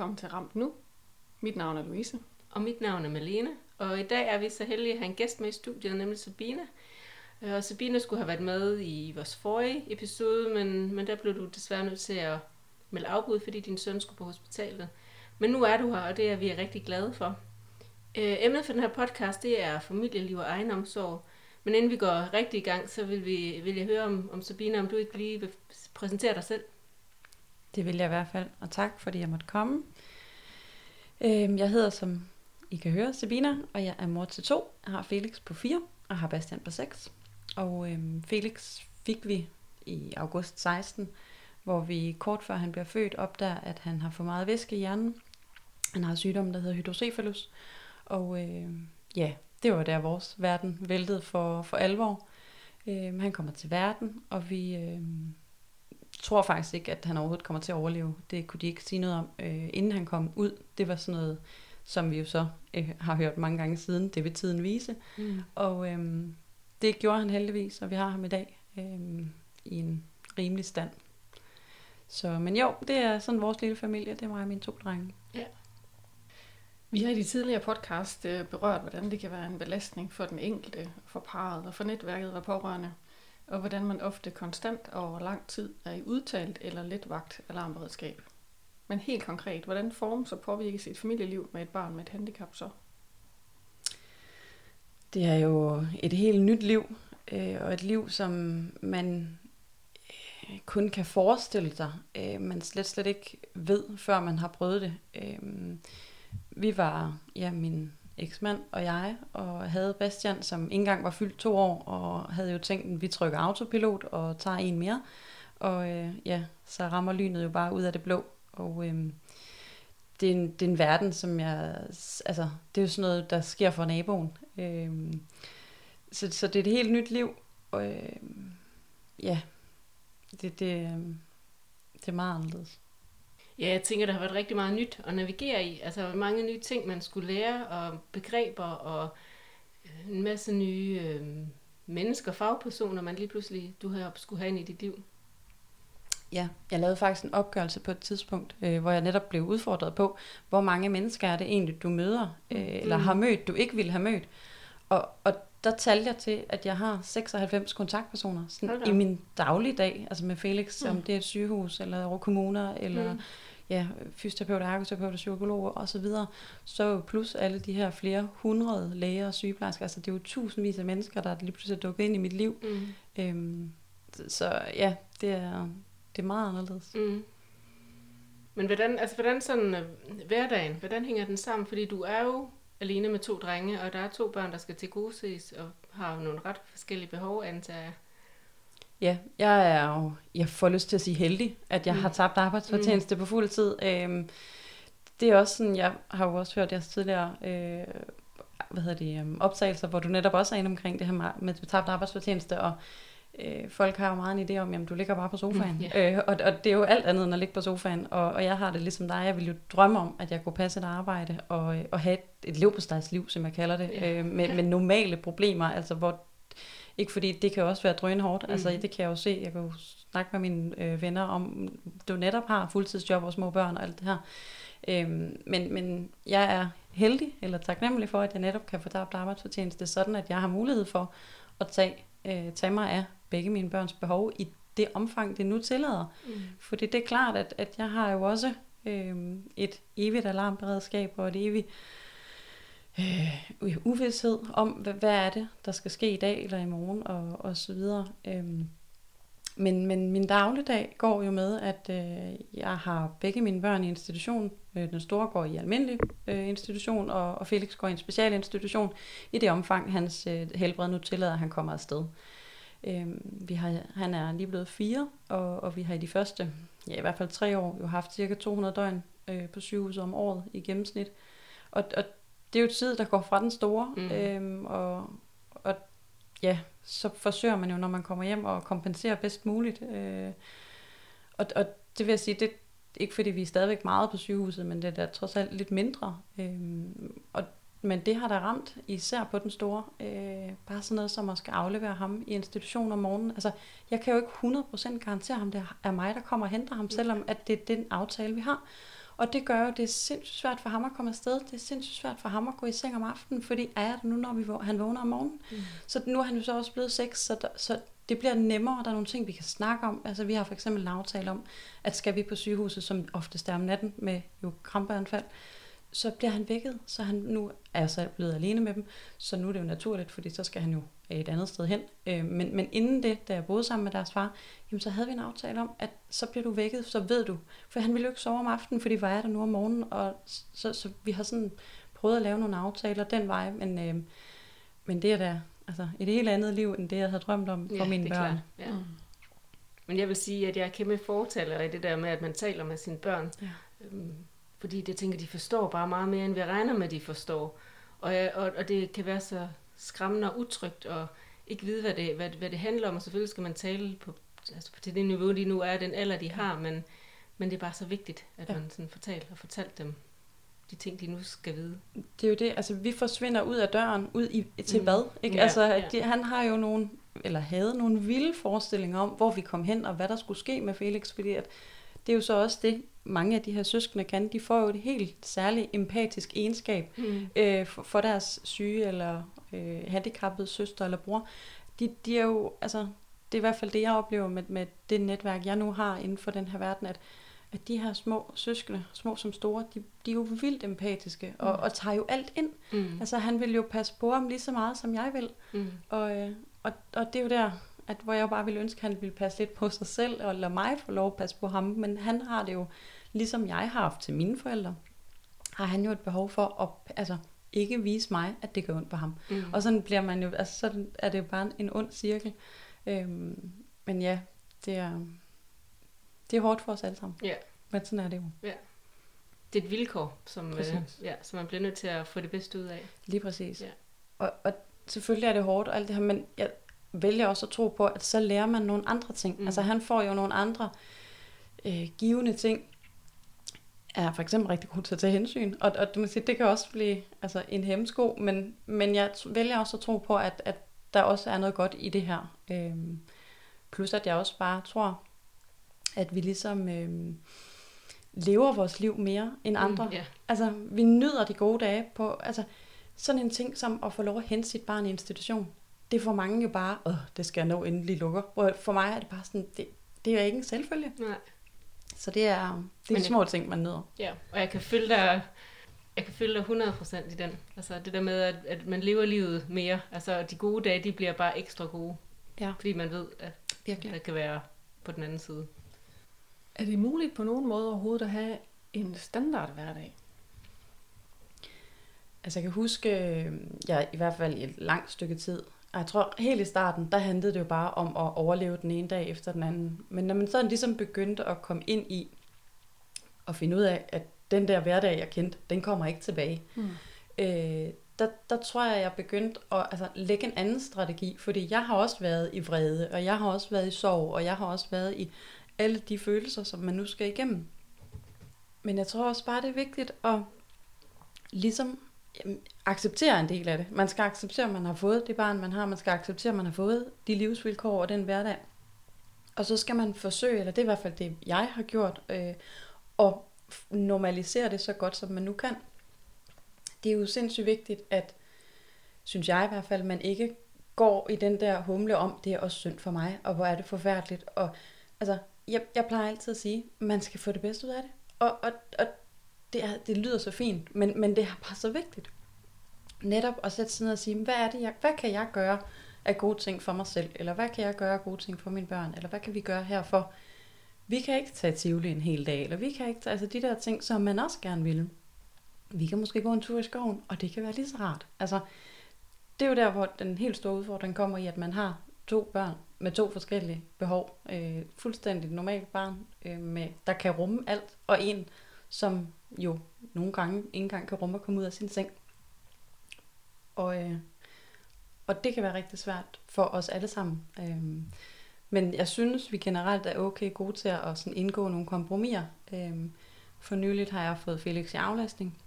Velkommen til Ramt Nu. Mit navn er Louise. Og mit navn er Malene. Og i dag er vi så heldige at have en gæst med i studiet, nemlig Sabine. Øh, og Sabine skulle have været med i vores forrige episode, men, men der blev du desværre nødt til at melde afbud, fordi din søn skulle på hospitalet. Men nu er du her, og det er vi rigtig glade for. Øh, emnet for den her podcast, det er familieliv og egenomsorg. Men inden vi går rigtig i gang, så vil, vi, vil jeg høre om, om Sabine, om du ikke lige vil præsentere dig selv. Det vil jeg i hvert fald, og tak fordi jeg måtte komme. Øhm, Jeg hedder, som I kan høre, Sabina, og jeg er mor til to. Jeg har Felix på 4 og har Bastian på 6. Og øhm, Felix fik vi i august 16, hvor vi kort før han bliver født opdager, at han har for meget væske i hjernen. Han har sygdommen, der hedder hydrocephalus. Og øh, ja, det var der vores verden væltede for, for alvor. Øh, han kommer til verden, og vi øh, tror faktisk ikke, at han overhovedet kommer til at overleve. Det kunne de ikke sige noget om, øh, inden han kom ud. Det var sådan noget, som vi jo så øh, har hørt mange gange siden. Det vil tiden vise. Mm. Og øh, det gjorde han heldigvis, og vi har ham i dag øh, i en rimelig stand. Så, men jo, det er sådan vores lille familie. Det er mig og mine to drenge. Vi har i de tidligere podcast øh, berørt, hvordan det kan være en belastning for den enkelte, for parret og for netværket af pårørende, og hvordan man ofte konstant og over lang tid er i udtalt eller letvagt alarmberedskab. Men helt konkret, hvordan formes og påvirkes et familieliv med et barn med et handicap så? Det er jo et helt nyt liv, øh, og et liv, som man øh, kun kan forestille sig, øh, man slet slet ikke ved, før man har prøvet det. Øh, vi var, ja, min eksmand og jeg, og havde Bastian, som ikke engang var fyldt to år, og havde jo tænkt, at vi trykker autopilot og tager en mere. Og øh, ja, så rammer lynet jo bare ud af det blå. Og øh, det, er en, det er en verden, som jeg... Altså, det er jo sådan noget, der sker for naboen. Øh, så, så det er et helt nyt liv. Og øh, ja, det, det, øh, det er meget anderledes. Ja, jeg tænker, der har været rigtig meget nyt at navigere i. Altså mange nye ting, man skulle lære, og begreber, og øh, en masse nye øh, mennesker, fagpersoner, man lige pludselig, du har skulle have ind i dit liv. Ja, jeg lavede faktisk en opgørelse på et tidspunkt, øh, hvor jeg netop blev udfordret på, hvor mange mennesker er det egentlig, du møder, øh, eller har mødt, du ikke ville have mødt. Og, og der talte jeg til, at jeg har 96 kontaktpersoner sådan, i min dagligdag, altså med Felix, Mm. om det er et sygehus, eller kommuner, eller Mm. Ja, fysioterapeuter, ergoterapeuter, psykologer osv. Så plus alle de her flere hundrede læger og sygeplejersker, altså det er jo tusindvis af mennesker, der lige pludselig er dukket ind i mit liv. Mm. Øhm, så- ja, det er, det er meget anderledes. Mm. Men hvordan, altså, hvordan sådan øh, hverdagen, hvordan hænger den sammen? Fordi du er jo alene med to drenge, og der er to børn, der skal til godses, og har nogle ret forskellige behov, antager jeg. Ja, jeg er jo, jeg får lyst til at sige heldig, at jeg Mm. mm. har tabt arbejdsfortjeneste mm. på fuld tid. Øhm, det er også sådan, jeg har jo også hørt jeres tidligere øh, hvad hedder det, øhm, optagelser, hvor du netop også er inde omkring det her med, med tabt arbejdsfortjeneste, og øh, folk har jo meget en idé om, jamen du ligger bare på sofaen. Mm, Mm, yeah. øh, og, og det er jo alt andet end at ligge på sofaen, og, og jeg har det ligesom dig, jeg vil jo drømme om, at jeg kunne passe et arbejde, og, og have et, et liv, som jeg kalder det, Ja. øh, med, med normale problemer, altså hvor ikke fordi det kan også være drønhårdt, mm. altså det kan jeg jo se, jeg kan jo snakke med mine øh, venner om, du netop har fuldtidsjob og små børn og alt det her. Øhm, men, men jeg er heldig eller taknemmelig for, at jeg netop kan få tabt arbejdsfortjeneste, sådan at jeg har mulighed for at tage, øh, tage mig af begge mine børns behov i det omfang, det nu tillader. Mm. Fordi det er klart, at, at jeg har jo også øh, et evigt alarmberedskab og et evigt øh, uvidshed om, hvad, hvad er det, der skal ske i dag eller i morgen og, og så videre. Øhm, men, men min dagligdag går jo med, at øh, jeg har begge mine børn i institution. Øh, den store går i almindelig øh, institution, og, og Felix går i en specialinstitution i det omfang, hans øh, helbred nu tillader, at han kommer afsted. Øhm, vi har, han er lige blevet fire, og, og vi har i de første, ja i hvert fald tre år, jo haft cirka 200 døgn øh, på sygehuset om året i gennemsnit. Og, og det er jo tid, der går fra den store, Mm. mm. øhm, og, og ja, så forsøger man jo, når man kommer hjem, at kompensere bedst muligt. Øh, og, og det vil jeg sige, det ikke fordi vi er stadigvæk meget på sygehuset, men det er da trods alt lidt mindre. Øhm, og, men det har der ramt, især på den store. Øh, bare sådan noget som at skal aflevere ham i institution om morgenen. Altså, jeg kan jo ikke 100% garantere ham, det er mig, der kommer og henter ham, selvom at det er den aftale, vi har. Og det gør jo, det er sindssygt svært for ham at komme afsted. Det er sindssygt svært for ham at gå i seng om aftenen, fordi er det nu, når vi, han vågner om morgenen. Mm. Så nu er han jo så også blevet seks, så, der, så det bliver nemmere, der er nogle ting, vi kan snakke om. Altså vi har for eksempel en aftale om, at skal vi på sygehuset, som oftest er om natten med jo krampeanfald, så bliver han vækket, så han nu er så blevet alene med dem, så nu er det jo naturligt, fordi så skal han jo et andet sted hen. Øh, men, men inden det, da jeg boede sammen med deres far, jamen så havde vi en aftale om, at så bliver du vækket, så ved du. For han ville jo ikke sove om aftenen, fordi hvor er der nu om morgenen, og så, så vi har sådan prøvet at lave nogle aftaler den vej, men, øh, men det er da altså, et helt andet liv, end det, jeg havde drømt om for ja, mine børn. ja. mm. Men jeg vil sige, at jeg er kæmpe fortaler i det der med, at man taler med sine børn. Ja. Øhm, fordi det tænker, de forstår bare meget mere, end vi regner med, de forstår. Og, og, og det kan være så skræmmende og utrygt, og ikke vide, hvad det, hvad, hvad det handler om. Og selvfølgelig skal man tale på, altså til det niveau, de nu er, den alder, de har, men, men det er bare så vigtigt, at ja. man sådan fortæller og fortalt dem de ting, de nu skal vide. Det er jo det, altså vi forsvinder ud af døren, ud i, til mm. hvad? Ikke? Ja, altså, ja. De, han har jo nogle, eller havde nogle vilde forestillinger om, hvor vi kom hen, og hvad der skulle ske med Felix, fordi at det er jo så også det, mange af de her søskende kan. De får jo et helt særligt empatisk egenskab mm. øh, for, for deres syge eller øh, handicappede søster eller bror. De, de er jo, altså, det er i hvert fald det, jeg oplever med, med det netværk, jeg nu har inden for den her verden, at, at de her små søskende, små som store, de, de er jo vildt empatiske mm. og, og tager jo alt ind. Mm. Altså han vil jo passe på ham lige så meget, som jeg vil. Mm. Og, øh, og, og det er jo der, at hvor jeg bare ville ønske, at han ville passe lidt på sig selv, og lade mig få lov at passe på ham. Men han har det jo, ligesom jeg har haft til mine forældre, har han jo et behov for at altså, ikke vise mig, at det gør ondt på ham. Mm. Og sådan bliver man jo, altså sådan er det jo bare en ond cirkel. Øhm, men ja, det er, det er hårdt for os alle sammen. Ja. Men sådan er det jo. Ja. Det er et vilkår, som, øh, ja, som man bliver nødt til at få det bedste ud af. Lige præcis. Ja. Og, og selvfølgelig er det hårdt og alt det her, men jeg vælger også at tro på, at så lærer man nogle andre ting. Mm. Altså han får jo nogle andre øh, givende ting, er for eksempel rigtig god til at tage hensyn, og, og du må sige, det kan også blive altså, en hemmesko, men, men jeg vælger også at tro på, at, at der også er noget godt i det her. Øhm, plus at jeg også bare tror, at vi ligesom øhm, lever vores liv mere end mm, andre. Mm, yeah. Altså, vi nyder de gode dage på, altså, sådan en ting som at få lov at hente sit barn i institution. Det får mange jo bare, åh, det skal jeg nå endelig lukker. Hvor for mig er det bare sådan, det, det er ikke en selvfølge. Nej. Så det er, det er Men små jeg, ting, man nøder. Ja, og jeg kan følge dig, jeg kan følge dig 100% i den. Altså det der med, at, at man lever livet mere. Altså de gode dage, de bliver bare ekstra gode. Ja. Fordi man ved, at Virkelig. der kan være på den anden side. Er det muligt på nogen måde overhovedet at have en standard hverdag? Altså jeg kan huske, jeg i hvert fald i et langt stykke tid, jeg tror helt i starten, der handlede det jo bare om at overleve den ene dag efter den anden. Men når man sådan ligesom begyndte at komme ind i og finde ud af, at den der hverdag, jeg kendte, den kommer ikke tilbage. Mm. Øh, der, der tror jeg, jeg begyndte at altså, lægge en anden strategi, fordi jeg har også været i vrede, og jeg har også været i sorg, og jeg har også været i alle de følelser, som man nu skal igennem. Men jeg tror også bare, det er vigtigt at ligesom Øhm, jamen, acceptere en del af det. Man skal acceptere, at man har fået det barn, man har. Man skal acceptere, at man har fået de livsvilkår og den hverdag. Og så skal man forsøge, eller det er i hvert fald det, jeg har gjort, øh, at normalisere det så godt, som man nu kan. Det er jo sindssygt vigtigt, at, synes jeg i hvert fald, man ikke går i den der humle om, det er også synd for mig, og hvor er det forfærdeligt. Og altså, jeg, jeg plejer altid at sige, man skal få det bedste ud af det. Og, og, og det, er, det lyder så fint, men, men det er bare så vigtigt. Netop at sætte sig ned og sige, hvad, er det, jeg, hvad kan jeg gøre af gode ting for mig selv? Eller hvad kan jeg gøre af gode ting for mine børn? Eller hvad kan vi gøre her for? Vi kan ikke tage Tivoli en hel dag, eller vi kan ikke tage, altså de der ting, som man også gerne vil. Vi kan måske gå en tur i skoven, og det kan være lige så rart. Altså, det er jo der, hvor den helt store udfordring kommer i, at man har to børn med to forskellige behov. Øh, fuldstændig normalt barn, øh, med, der kan rumme alt, og en, som jo nogle gange ikke engang kan rumme at komme ud af sin seng. Og, øh, og det kan være rigtig svært for os alle sammen. Øh, men jeg synes, vi generelt er okay gode til at sådan indgå nogle kompromiser. Øh, for nyligt har jeg fået Felix i aflastning,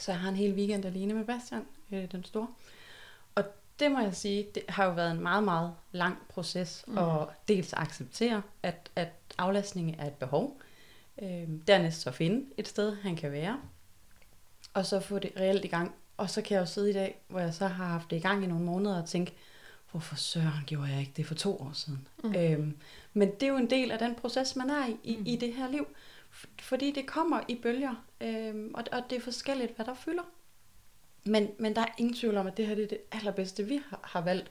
så jeg har en hel weekend alene med Bastian, øh, den store. Og det må jeg sige, det har jo været en meget, meget lang proces mm. at dels acceptere, at, at aflastning er et behov, Øh, dernæst så finde et sted, han kan være. Og så få det reelt i gang. Og så kan jeg jo sidde i dag, hvor jeg så har haft det i gang i nogle måneder og tænke, hvorfor søren gjorde jeg ikke det for to år siden? Mm. Øhm, men det er jo en del af den proces, man er i, i, mm. i det her liv. Fordi det kommer i bølger, øhm, og, og det er forskelligt, hvad der fylder. Men, men der er ingen tvivl om, at det her det er det allerbedste, vi har, har valgt.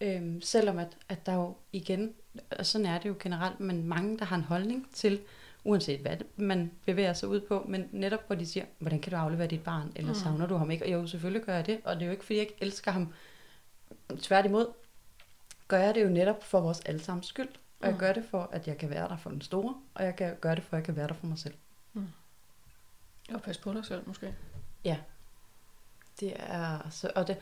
Øhm, selvom at, at der jo igen, og sådan er det jo generelt, men mange, der har en holdning til, uanset hvad man bevæger sig ud på, men netop hvor de siger, hvordan kan du aflevere dit barn, eller mm. savner du ham ikke? Og jo, selvfølgelig gør jeg det, og det er jo ikke, fordi jeg ikke elsker ham. Tværtimod gør jeg det jo netop for vores allesammens skyld. Og jeg mm. gør det for, at jeg kan være der for den store, og jeg kan gøre det for, at jeg kan være der for mig selv. Mm. Og passe på dig selv måske. Ja. Det er så, og det,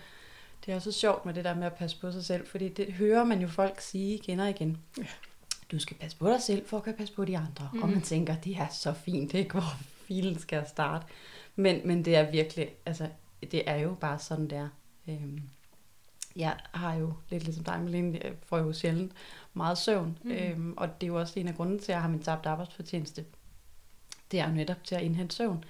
det er så sjovt med det der med at passe på sig selv, fordi det hører man jo folk sige igen og igen. Ja. Du skal passe på dig selv, for at kan passe på de andre. Mm. Og man tænker, det er så fint, ikke? Hvor filen skal jeg starte. Men, men det er virkelig, altså, det er jo bare sådan, der. Øhm, jeg har jo lidt ligesom dig, Malene, jeg får jo sjældent meget søvn. Mm. Øhm, og det er jo også en af grunden til, at jeg har min tabt arbejdsfortjeneste. Det er jo netop til at indhente søvn.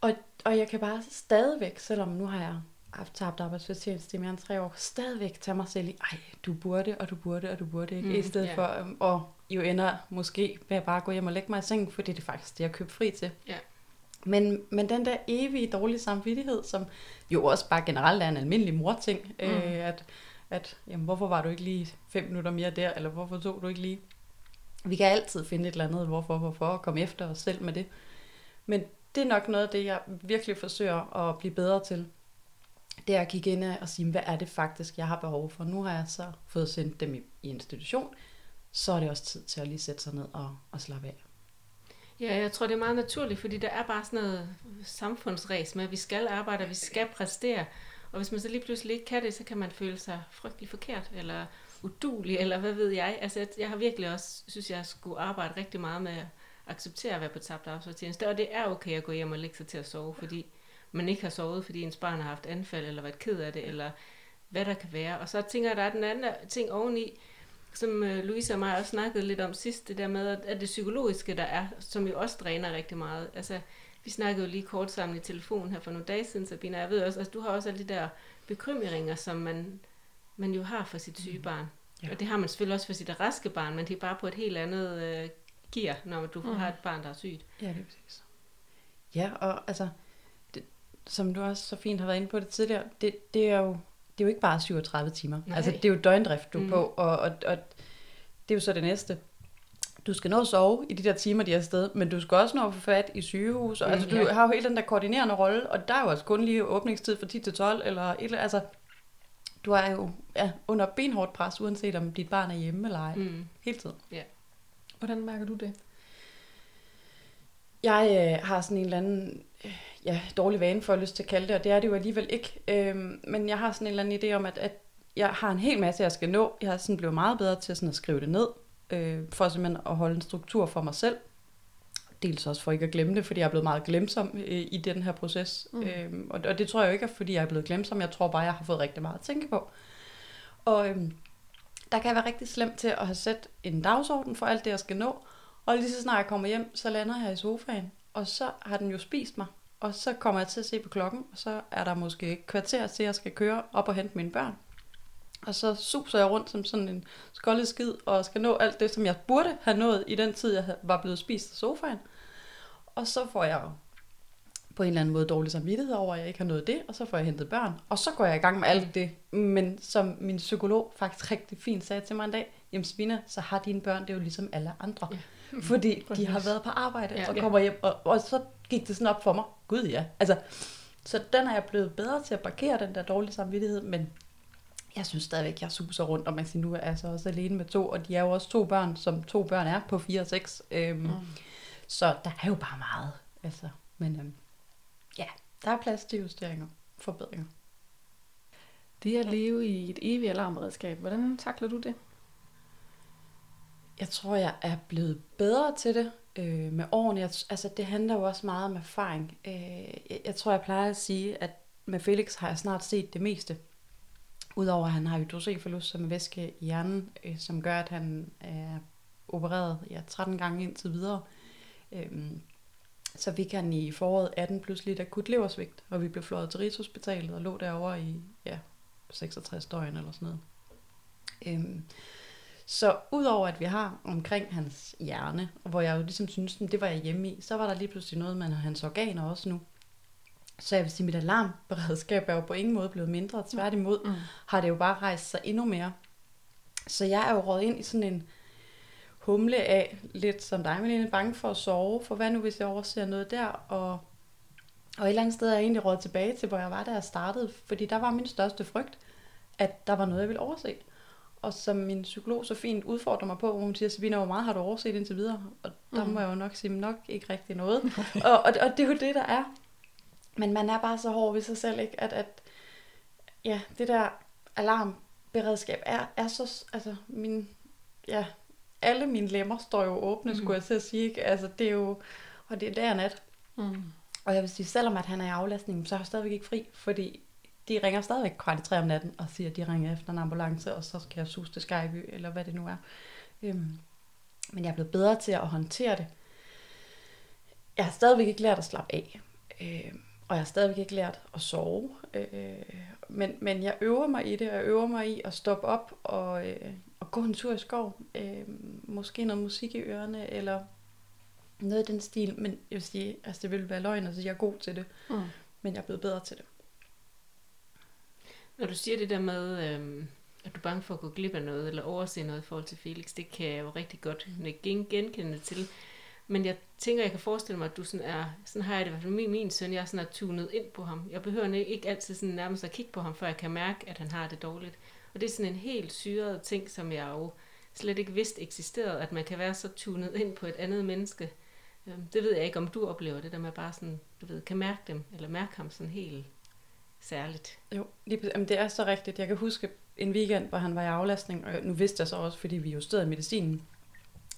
Og, og jeg kan bare stadigvæk, selvom nu har jeg haft tabt arbejdsfortjeneste i mere end tre år, stadigvæk tage mig selv i, ej, du burde, og du burde, og du burde ikke, mm, i stedet yeah. for, um, og jo ender måske med at bare gå hjem og lægge mig i sengen, for det er faktisk det, jeg købt fri til. Yeah. Men, men den der evige dårlige samvittighed, som jo også bare generelt er en almindelig morting, mm. øh, at, at jamen, hvorfor var du ikke lige fem minutter mere der, eller hvorfor tog du ikke lige? Vi kan altid finde et eller andet, hvorfor, hvorfor, og komme efter os selv med det. Men det er nok noget af det, jeg virkelig forsøger at blive bedre til. Det er at kigge ind og sige, hvad er det faktisk, jeg har behov for? Nu har jeg så fået sendt dem i, i institution, så er det også tid til at lige sætte sig ned og, og slappe af. Ja, jeg tror, det er meget naturligt, fordi der er bare sådan noget samfundsræs med, at vi skal arbejde, og vi skal præstere. Og hvis man så lige pludselig ikke kan det, så kan man føle sig frygtelig forkert, eller udulig, eller hvad ved jeg. Altså, jeg har virkelig også, synes jeg, skulle arbejde rigtig meget med at acceptere at være på tabt arbejdsfortjeneste. Og det er okay at gå hjem og lægge sig til at sove, fordi man ikke har sovet, fordi ens barn har haft anfald, eller været ked af det, eller hvad der kan være. Og så tænker jeg, der er den anden ting oveni, som øh, Louise og mig også snakkede lidt om sidst, det der med, at det psykologiske, der er, som jo også dræner rigtig meget. Altså, vi snakkede jo lige kort sammen i telefon her for nogle dage siden, Sabina. Jeg ved også, at altså, du har også alle de der bekymringer, som man, man jo har for sit syge mm. barn. Ja. Og det har man selvfølgelig også for sit raske barn, men det er bare på et helt andet øh, gear, når du mm. har et barn, der er sygt. Ja, det er præcis. Ja, og altså, som du også så fint har været inde på det tidligere, det, det er jo det er jo ikke bare 37 timer. Nej. Altså, det er jo døgndrift, du er mm. på, og, og, og det er jo så det næste. Du skal nå at sove i de der timer, de er afsted, men du skal også nå at få fat i sygehus. Og, mm, altså, du ja. har jo hele den der koordinerende rolle, og der er jo også kun lige åbningstid fra 10 til 12, eller et eller altså, du er jo ja, under benhårdt pres, uanset om dit barn er hjemme eller ej. Mm. Hele tiden. Ja. Hvordan mærker du det? Jeg øh, har sådan en eller anden ja, dårlig vane, for at lyst til at kalde det, og det er det jo alligevel ikke. Øhm, men jeg har sådan en eller anden idé om, at, at jeg har en hel masse, jeg skal nå. Jeg har sådan blevet meget bedre til sådan at skrive det ned, øh, for simpelthen at holde en struktur for mig selv. Dels også for ikke at glemme det, fordi jeg er blevet meget glemsom øh, i den her proces. Mm. Øhm, og, og det tror jeg jo ikke er, fordi jeg er blevet glemsom. Jeg tror bare, jeg har fået rigtig meget at tænke på. Og øhm, der kan jeg være rigtig slemt til at have sat en dagsorden for alt det, jeg skal nå. Og lige så snart jeg kommer hjem, så lander jeg i sofaen. Og så har den jo spist mig. Og så kommer jeg til at se på klokken, og så er der måske et kvarter til, at jeg skal køre op og hente mine børn. Og så suser jeg rundt som sådan en skoldet skid, og skal nå alt det, som jeg burde have nået i den tid, jeg var blevet spist af sofaen. Og så får jeg på en eller anden måde dårlig samvittighed over, at jeg ikke har nået det, og så får jeg hentet børn. Og så går jeg i gang med alt det. Men som min psykolog faktisk rigtig fint sagde til mig en dag, jamen Svina, så har dine børn det jo ligesom alle andre. Ja. Fordi de har været på arbejde, ja, og kommer hjem, og, og så gik det sådan op for mig. Gud ja. Altså, så den er jeg blevet bedre til at parkere, den der dårlige samvittighed, men jeg synes stadigvæk, jeg suser rundt, og man siger, nu er jeg så også alene med to, og de er jo også to børn, som to børn er på 4 og 6. Øhm, mm. Så der er jo bare meget. Altså, men øhm, ja, der er plads til justeringer, forbedringer. Det at leve i et evigt alarmredskab, hvordan takler du det? Jeg tror, jeg er blevet bedre til det øh, med årene. Jeg, altså, det handler jo også meget om erfaring. Øh, jeg, jeg tror, jeg plejer at sige, at med Felix har jeg snart set det meste. Udover at han har hydrogenforlust som væske i hjernen, øh, som gør, at han er opereret ja, 13 gange indtil videre. Øhm, så fik han i foråret 18 pludselig et akut leversvigt, og vi blev fløjet til Rigshospitalet og lå derovre i ja, 66 døgn eller sådan noget. Øhm, så udover at vi har omkring hans hjerne, hvor jeg jo ligesom synes, det var jeg hjemme i, så var der lige pludselig noget med hans organer også nu. Så jeg vil sige, at mit alarmberedskab er jo på ingen måde blevet mindre. Tværtimod mm. har det jo bare rejst sig endnu mere. Så jeg er jo råd ind i sådan en humle af, lidt som dig, Melene, bange for at sove, for hvad nu hvis jeg overser noget der, og, og et eller andet sted er jeg egentlig råd tilbage til, hvor jeg var, da jeg startede, fordi der var min største frygt, at der var noget, jeg ville overse. Og som min psykolog så fint udfordrer mig på, hvor hun siger, Sabina, hvor meget har du overset indtil videre? Og der mm. må jeg jo nok sige, nok ikke rigtig noget. og, og, og det er jo det, der er. Men man er bare så hård ved sig selv, ikke? At, at ja, det der alarmberedskab er, er så, altså min, ja, alle mine lemmer står jo åbne, mm. skulle jeg til sige, ikke? Altså det er jo, og det er der nat. Mm. Og jeg vil sige, selvom at han er i aflastning, så er jeg stadigvæk ikke fri, fordi de ringer stadigvæk kvart i tre om natten og siger, at de ringer efter en ambulance, og så skal jeg sus til Skyby, eller hvad det nu er. Øhm, men jeg er blevet bedre til at håndtere det. Jeg har stadigvæk ikke lært at slappe af. Øhm, og jeg har stadigvæk ikke lært at sove. Øh, men, men jeg øver mig i det, og jeg øver mig i at stoppe op og, øh, og gå en tur i skov. Øh, måske noget musik i ørerne, eller noget i den stil. Men jeg vil sige, altså det vil være løgn, altså jeg er god til det. Mm. Men jeg er blevet bedre til det. Når du siger det der med, øh, at du er bange for at gå glip af noget, eller overse noget i forhold til Felix, det kan jeg jo rigtig godt genkende til. Men jeg tænker, jeg kan forestille mig, at du sådan er, sådan har jeg det i hvert fald min, min søn, jeg er sådan er tunet ind på ham. Jeg behøver ikke altid sådan nærmest at kigge på ham, før jeg kan mærke, at han har det dårligt. Og det er sådan en helt syret ting, som jeg jo slet ikke vidste eksisterede, at man kan være så tunet ind på et andet menneske. Øhm, det ved jeg ikke, om du oplever det der med bare sådan, du ved, kan mærke dem, eller mærke ham sådan helt særligt. Jo, lige, jamen det er så rigtigt. Jeg kan huske en weekend, hvor han var i aflastning, og nu vidste jeg så også, fordi vi justerede medicinen,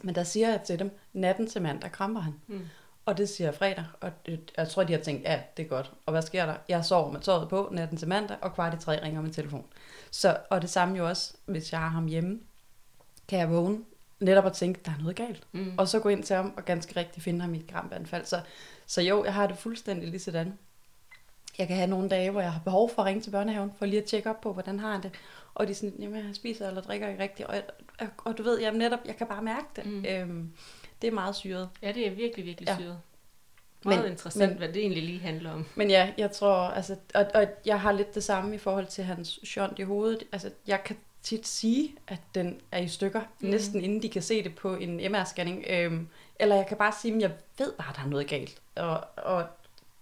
men der siger jeg til dem, natten til mandag kramper han. Mm. Og det siger jeg fredag, og jeg tror, de har tænkt, ja, det er godt. Og hvad sker der? Jeg sover med tøjet på natten til mandag, og kvart i tre ringer min telefon. Så, og det samme jo også, hvis jeg har ham hjemme, kan jeg vågne netop at tænke, der er noget galt. Mm. Og så gå ind til ham og ganske rigtigt finde ham i et krampanfald. Så, så jo, jeg har det fuldstændig lige sådan. Jeg kan have nogle dage, hvor jeg har behov for at ringe til børnehaven, for lige at tjekke op på, hvordan har han det. Og de er sådan, jamen jeg spiser eller drikker ikke rigtigt. Og, og, og du ved, jamen netop, jeg kan bare mærke det. Mm. Øhm, det er meget syret. Ja, det er virkelig, virkelig ja. syret. Meget men, interessant, men, hvad det egentlig lige handler om. Men ja, jeg tror, altså, og, og jeg har lidt det samme i forhold til hans shont i hovedet. Altså, jeg kan tit sige, at den er i stykker, mm. næsten inden de kan se det på en MR-scanning. Øhm, eller jeg kan bare sige, at jeg ved bare, at der er noget galt. Og, og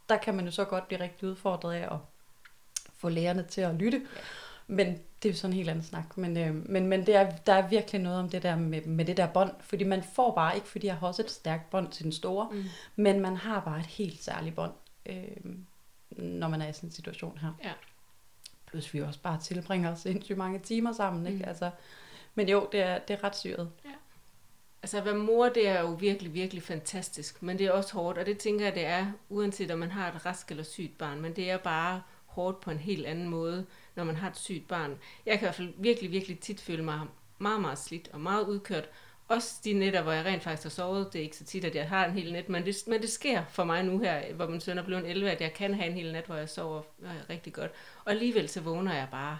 der kan man jo så godt blive rigtig udfordret af at få lærerne til at lytte. Ja. Men det er jo sådan en helt anden snak. Men, øh, men, men det er, der er virkelig noget om det der med, med det der bånd. Fordi man får bare, ikke fordi jeg har også et stærkt bånd til den store, mm. men man har bare et helt særligt bånd, øh, når man er i sådan en situation her. Ja. Plus vi også bare tilbringer sindssygt mange timer sammen. Ikke? Mm. Altså, men jo, det er, det er ret syret. Ja. Altså at være mor, det er jo virkelig, virkelig fantastisk, men det er også hårdt, og det tænker jeg, det er, uanset om man har et rask eller sygt barn, men det er bare hårdt på en helt anden måde, når man har et sygt barn. Jeg kan i hvert fald virkelig, virkelig tit føle mig meget, meget slidt og meget udkørt. Også de nætter, hvor jeg rent faktisk har sovet. Det er ikke så tit, at jeg har en hel nat, men det, men det sker for mig nu her, hvor min søn er blevet 11, at jeg kan have en hel nat, hvor jeg sover øh, rigtig godt. Og alligevel så vågner jeg bare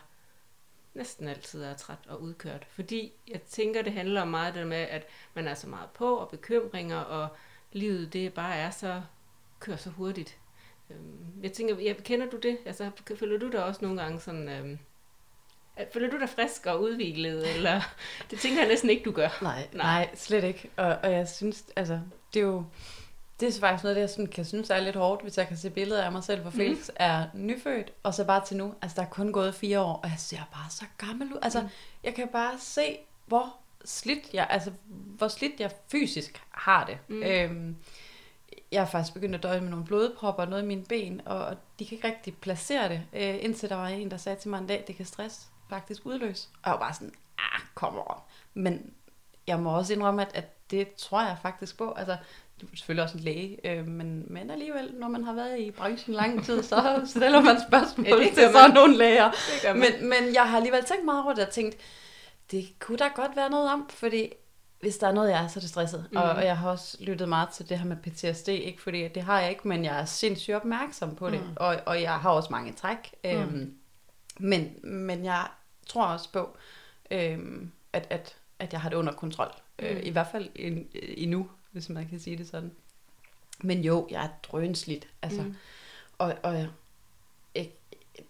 næsten altid er træt og udkørt. Fordi jeg tænker, det handler om meget det med, at man er så meget på, og bekymringer, og livet det bare er så, kører så hurtigt. Øhm, jeg tænker, jeg, kender du det? Altså, føler du dig også nogle gange sådan... Øhm, føler du dig frisk og udviklet, eller det tænker jeg næsten ikke, du gør? Nej, nej. nej slet ikke. Og, og jeg synes, altså, det er jo, det er faktisk noget, jeg sådan, kan synes er lidt hårdt, hvis jeg kan se billeder af mig selv, hvor Felix mm. er nyfødt, og så bare til nu, altså der er kun gået fire år, og jeg ser bare så gammel ud. Altså, mm. jeg kan bare se, hvor slidt jeg, altså, hvor slidt jeg fysisk har det. Mm. Øhm, jeg har faktisk begyndt at døje med nogle blodpropper og noget i mine ben, og de kan ikke rigtig placere det, øh, indtil der var en, der sagde til mig en dag, det kan stress faktisk udløse. Og jeg var bare sådan, ah, kom on. Men jeg må også indrømme, at, at det tror jeg faktisk på. Altså, du er selvfølgelig også en læge, øh, men, men alligevel, når man har været i branchen lang tid, så stiller man spørgsmål ja, til sådan nogle læger. Men, men jeg har alligevel tænkt meget over det og tænkt, det kunne da godt være noget om, fordi hvis der er noget, jeg er, så er det stresset. Mm. Og, og jeg har også lyttet meget til det her med PTSD, ikke fordi det har jeg ikke, men jeg er sindssygt opmærksom på det. Mm. Og, og jeg har også mange træk. Mm. Øhm, men, men jeg tror også på, øhm, at, at, at jeg har det under kontrol. Øh, mm. Øh, I hvert fald endnu, hvis man kan sige det sådan. Men jo, jeg er drønsligt. Altså, mm. Og, og jeg,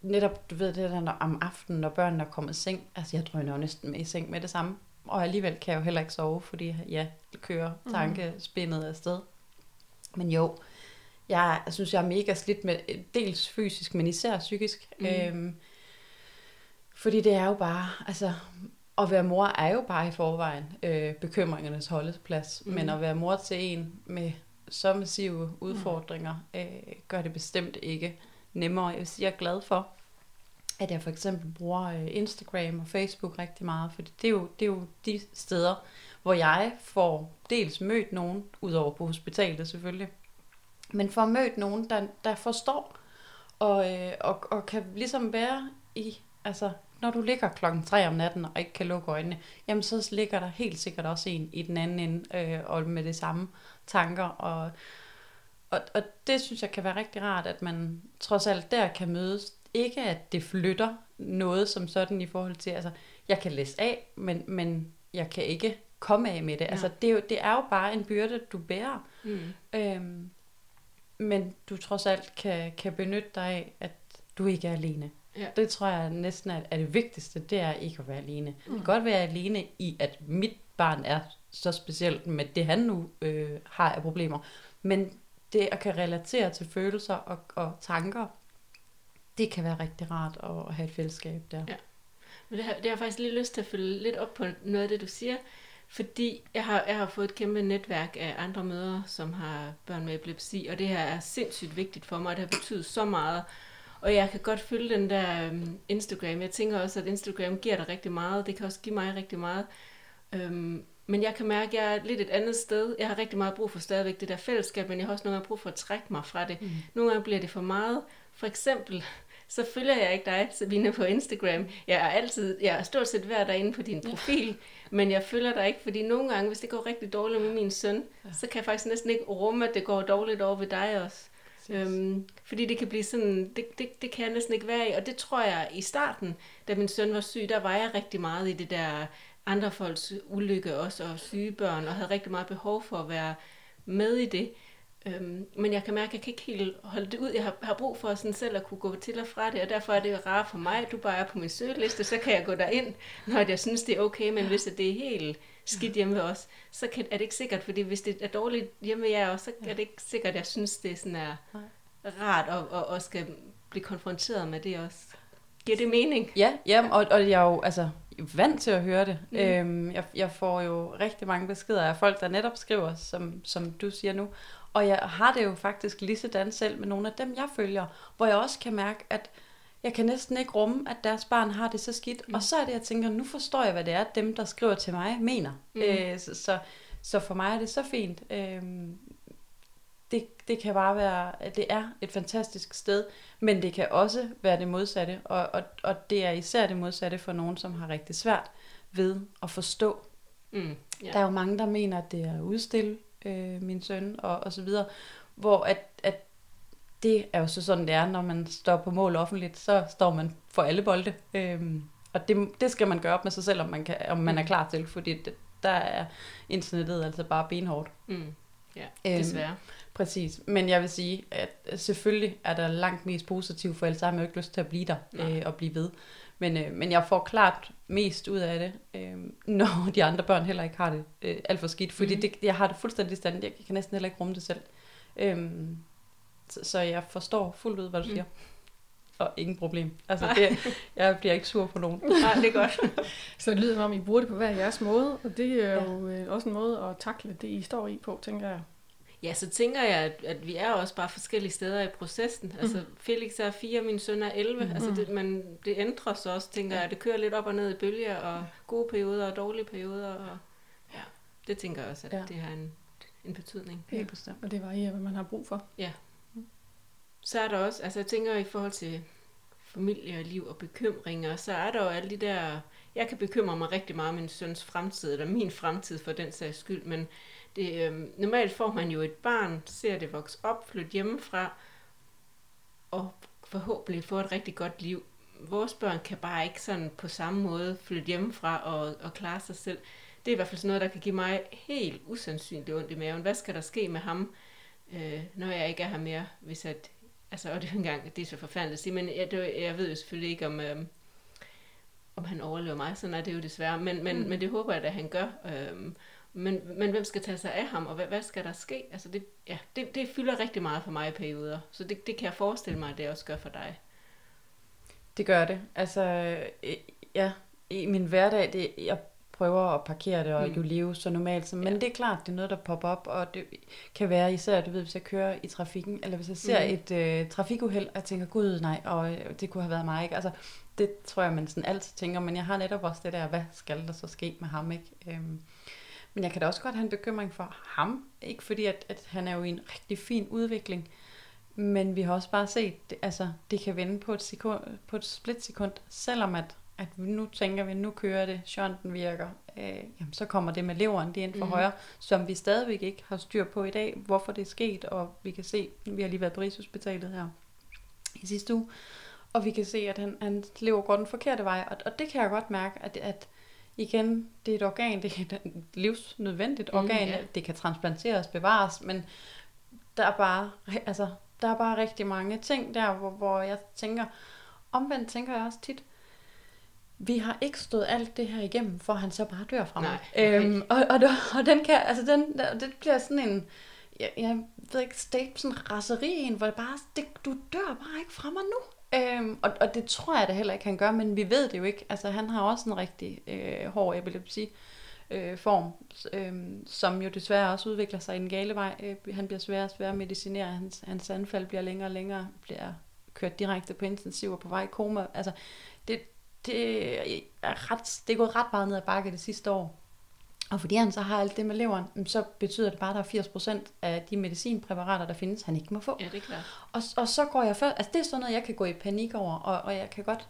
netop, du ved det der om aftenen, når børnene er kommet i seng, altså jeg drøner jo næsten med i seng med det samme. Og alligevel kan jeg jo heller ikke sove, fordi ja, det kører mhm. tankespindet afsted. Men jo, jeg, jeg synes, jeg er mega slidt med dels fysisk, men især psykisk. Mm. Øhm, fordi det er jo bare, altså, at være mor er jo bare i forvejen øh, bekymringernes holdeplads. Mm. Men at være mor til en med så massive udfordringer, mm. øh, gør det bestemt ikke nemmere. Jeg vil sige, jeg er glad for, at jeg for eksempel bruger øh, Instagram og Facebook rigtig meget, for det er, jo, det er jo de steder, hvor jeg får dels mødt nogen, udover på hospitalet selvfølgelig, men får mødt nogen, der, der forstår, og, øh, og, og kan ligesom være i, altså når du ligger klokken 3 om natten og ikke kan lukke øjnene, jamen så ligger der helt sikkert også en i den anden ende, øh, og med det samme tanker, og, og, og det synes jeg kan være rigtig rart, at man trods alt der kan mødes. Ikke at det flytter noget som sådan i forhold til, altså jeg kan læse af, men, men jeg kan ikke komme af med det. Ja. Altså det er, jo, det er jo bare en byrde, du bærer. Mm. Øhm, men du trods alt kan, kan benytte dig af, at du ikke er alene. Ja. Det tror jeg næsten er, er det vigtigste, det er ikke at være alene. Mm. Det kan godt være alene i, at mit barn er så specielt med det, han nu øh, har af problemer. Men det at kan relatere til følelser og, og tanker, det kan være rigtig rart at have et fællesskab der. Ja. Men det har, det har jeg faktisk lige lyst til at følge lidt op på noget af det, du siger. Fordi jeg har, jeg har fået et kæmpe netværk af andre mødre, som har børn med epilepsi, og det her er sindssygt vigtigt for mig, og det har betydet så meget. Og jeg kan godt følge den der um, Instagram. Jeg tænker også, at Instagram giver dig rigtig meget. Det kan også give mig rigtig meget. Um, men jeg kan mærke, at jeg er lidt et andet sted. Jeg har rigtig meget brug for stadigvæk det der fællesskab, men jeg har også nogle gange brug for at trække mig fra det. Mm. Nogle gange bliver det for meget. For eksempel, så følger jeg ikke dig, Sabine, på Instagram. Jeg er altid, jeg er stort set hver derinde på din profil, ja. men jeg følger dig ikke, fordi nogle gange, hvis det går rigtig dårligt med min søn, ja. så kan jeg faktisk næsten ikke rumme, at det går dårligt over ved dig også. Øhm, fordi det kan blive sådan, det, det, det kan jeg næsten ikke være i, og det tror jeg i starten, da min søn var syg, der var jeg rigtig meget i det der andre folks ulykke også, og syge børn, og havde rigtig meget behov for at være med i det. Øhm, men jeg kan mærke, at jeg kan ikke helt holde det ud. Jeg har, har brug for sådan selv at kunne gå til og fra det, og derfor er det jo rart for mig, at du bare er på min søgeliste, så kan jeg gå derind, når jeg synes, det er okay, men hvis det er helt skidt hjemme ved os, så kan, er det ikke sikkert, fordi hvis det er dårligt hjemme ved jer også, så er det ikke sikkert, at jeg synes, det sådan er rart at, og, og skal blive konfronteret med det også. Giver det mening? Ja, ja og, og jeg er jo altså, vant til at høre det. Mm. Øhm, jeg, jeg får jo rigtig mange beskeder af folk, der netop skriver, som, som du siger nu. Og jeg har det jo faktisk lige sådan selv med nogle af dem, jeg følger, hvor jeg også kan mærke, at jeg kan næsten ikke rumme, at deres barn har det så skidt. Mm. Og så er det, jeg tænker, nu forstår jeg, hvad det er, dem, der skriver til mig, mener. Mm. Øh, så, så, så for mig er det så fint. Øh, det, det kan bare være, det er et fantastisk sted, men det kan også være det modsatte, og, og, og det er især det modsatte for nogen, som har rigtig svært ved at forstå. Mm, yeah. Der er jo mange, der mener, at det er udstille øh, min søn, og, og så videre, hvor at, at det er jo så sådan, det er, når man står på mål offentligt, så står man for alle bolde. Øhm, og det, det skal man gøre op med sig selv, om man, kan, om man er mm. klar til, fordi det, der er internettet altså bare benhårdt. Mm. Ja, øhm, desværre. Præcis. Men jeg vil sige, at selvfølgelig er der langt mest positivt, for ellers har man jo ikke lyst til at blive der øh, og blive ved. Men, øh, men jeg får klart mest ud af det, øh, når de andre børn heller ikke har det øh, alt for skidt. Fordi mm. det, jeg har det fuldstændig stand. Jeg kan næsten heller ikke rumme det selv. Øh, så, så jeg forstår fuldt ud, hvad du mm. siger. Og ingen problem. Altså, det, jeg bliver ikke sur på nogen. Nej, det er godt. så det lyder som om, I bruger det på hver jeres måde, og det er ja. jo øh, også en måde at takle det, I står i på, tænker jeg. Ja, så tænker jeg, at, at vi er også bare forskellige steder i processen. Mm. Altså, Felix er fire, min søn er 11. Mm. Altså, det, man, det ændrer sig også, tænker ja. jeg. Det kører lidt op og ned i bølger, og gode perioder og dårlige perioder. Og, ja, det tænker jeg også, at ja. det har en, en betydning. Helt bestemt. Og det varierer, hvad man har brug for. Ja. Så er der også, altså jeg tænker i forhold til familieliv og bekymringer, så er der jo alle de der... Jeg kan bekymre mig rigtig meget om min søns fremtid, eller min fremtid for den sags skyld, men det, øh, normalt får man jo et barn, ser det vokse op, flytte hjemmefra, og forhåbentlig få et rigtig godt liv. Vores børn kan bare ikke sådan på samme måde flytte hjemmefra og, og klare sig selv. Det er i hvert fald sådan noget, der kan give mig helt usandsynligt ondt i maven. Hvad skal der ske med ham, øh, når jeg ikke er her mere, hvis at, altså, og det er jo engang, det er så forfærdeligt at sige, men jeg, det, jeg ved jo selvfølgelig ikke, om, øh, om han overlever mig, sådan er det jo desværre, men, men, mm. men det håber jeg, at han gør. Øh, men, men hvem skal tage sig af ham, og hvad, hvad skal der ske? Altså det, ja, det, det fylder rigtig meget for mig i perioder, så det, det kan jeg forestille mig, at det også gør for dig. Det gør det. Altså, øh, ja, i min hverdag, det, jeg prøver at parkere det og mm. jo leve så normalt som, men ja. det er klart, det er noget, der popper op, og det kan være især, du ved, hvis jeg kører i trafikken, eller hvis jeg ser mm. et øh, trafikuheld, og jeg tænker, gud nej, og øh, det kunne have været mig, ikke? Altså, det tror jeg, man sådan altid tænker, men jeg har netop også det der, hvad skal der så ske med ham, ikke? Øhm, men jeg kan da også godt have en bekymring for ham. Ikke fordi, at, at han er jo i en rigtig fin udvikling. Men vi har også bare set, altså, det kan vende på et, sekund, på et splitsekund. Selvom at, at nu tænker vi, nu kører det, shunten virker. Øh, jamen, så kommer det med leveren, det er ind for mm. højre, som vi stadigvæk ikke har styr på i dag, hvorfor det er sket. Og vi kan se, vi har lige været på Rigshospitalet her i sidste uge, og vi kan se, at han, han lever godt den forkerte vej. Og, og det kan jeg godt mærke, at, at igen, det er et organ, det er et livsnødvendigt mm, organ, ja. det kan transplanteres, bevares, men der er bare, altså, der er bare rigtig mange ting der, hvor, hvor jeg tænker, omvendt tænker jeg også tit, vi har ikke stået alt det her igennem, for han så bare dør fra mig. Nej, øhm, og, og, og, den kan, altså den, det bliver sådan en, jeg, jeg ved ikke, state sådan raseri en, hvor det bare, det, du dør bare ikke fra mig nu. Øhm, og, og det tror jeg da heller ikke, han gør, men vi ved det jo ikke. Altså, han har også en rigtig øh, hård epilepsi øh, form, øh, som jo desværre også udvikler sig i en gale vej. Øh, han bliver sværere og sværere at medicinere, hans, hans anfald bliver længere og længere, bliver kørt direkte på intensiv og på vej i koma. Altså, det, det, er ret, det er gået ret meget ned ad bakke det sidste år. Og fordi han så har alt det med leveren, så betyder det bare, at der er 80% af de medicinpræparater, der findes, han ikke må få. Ja, det er klart. Og, og så går jeg først, altså det er sådan noget, jeg kan gå i panik over, og, og jeg kan godt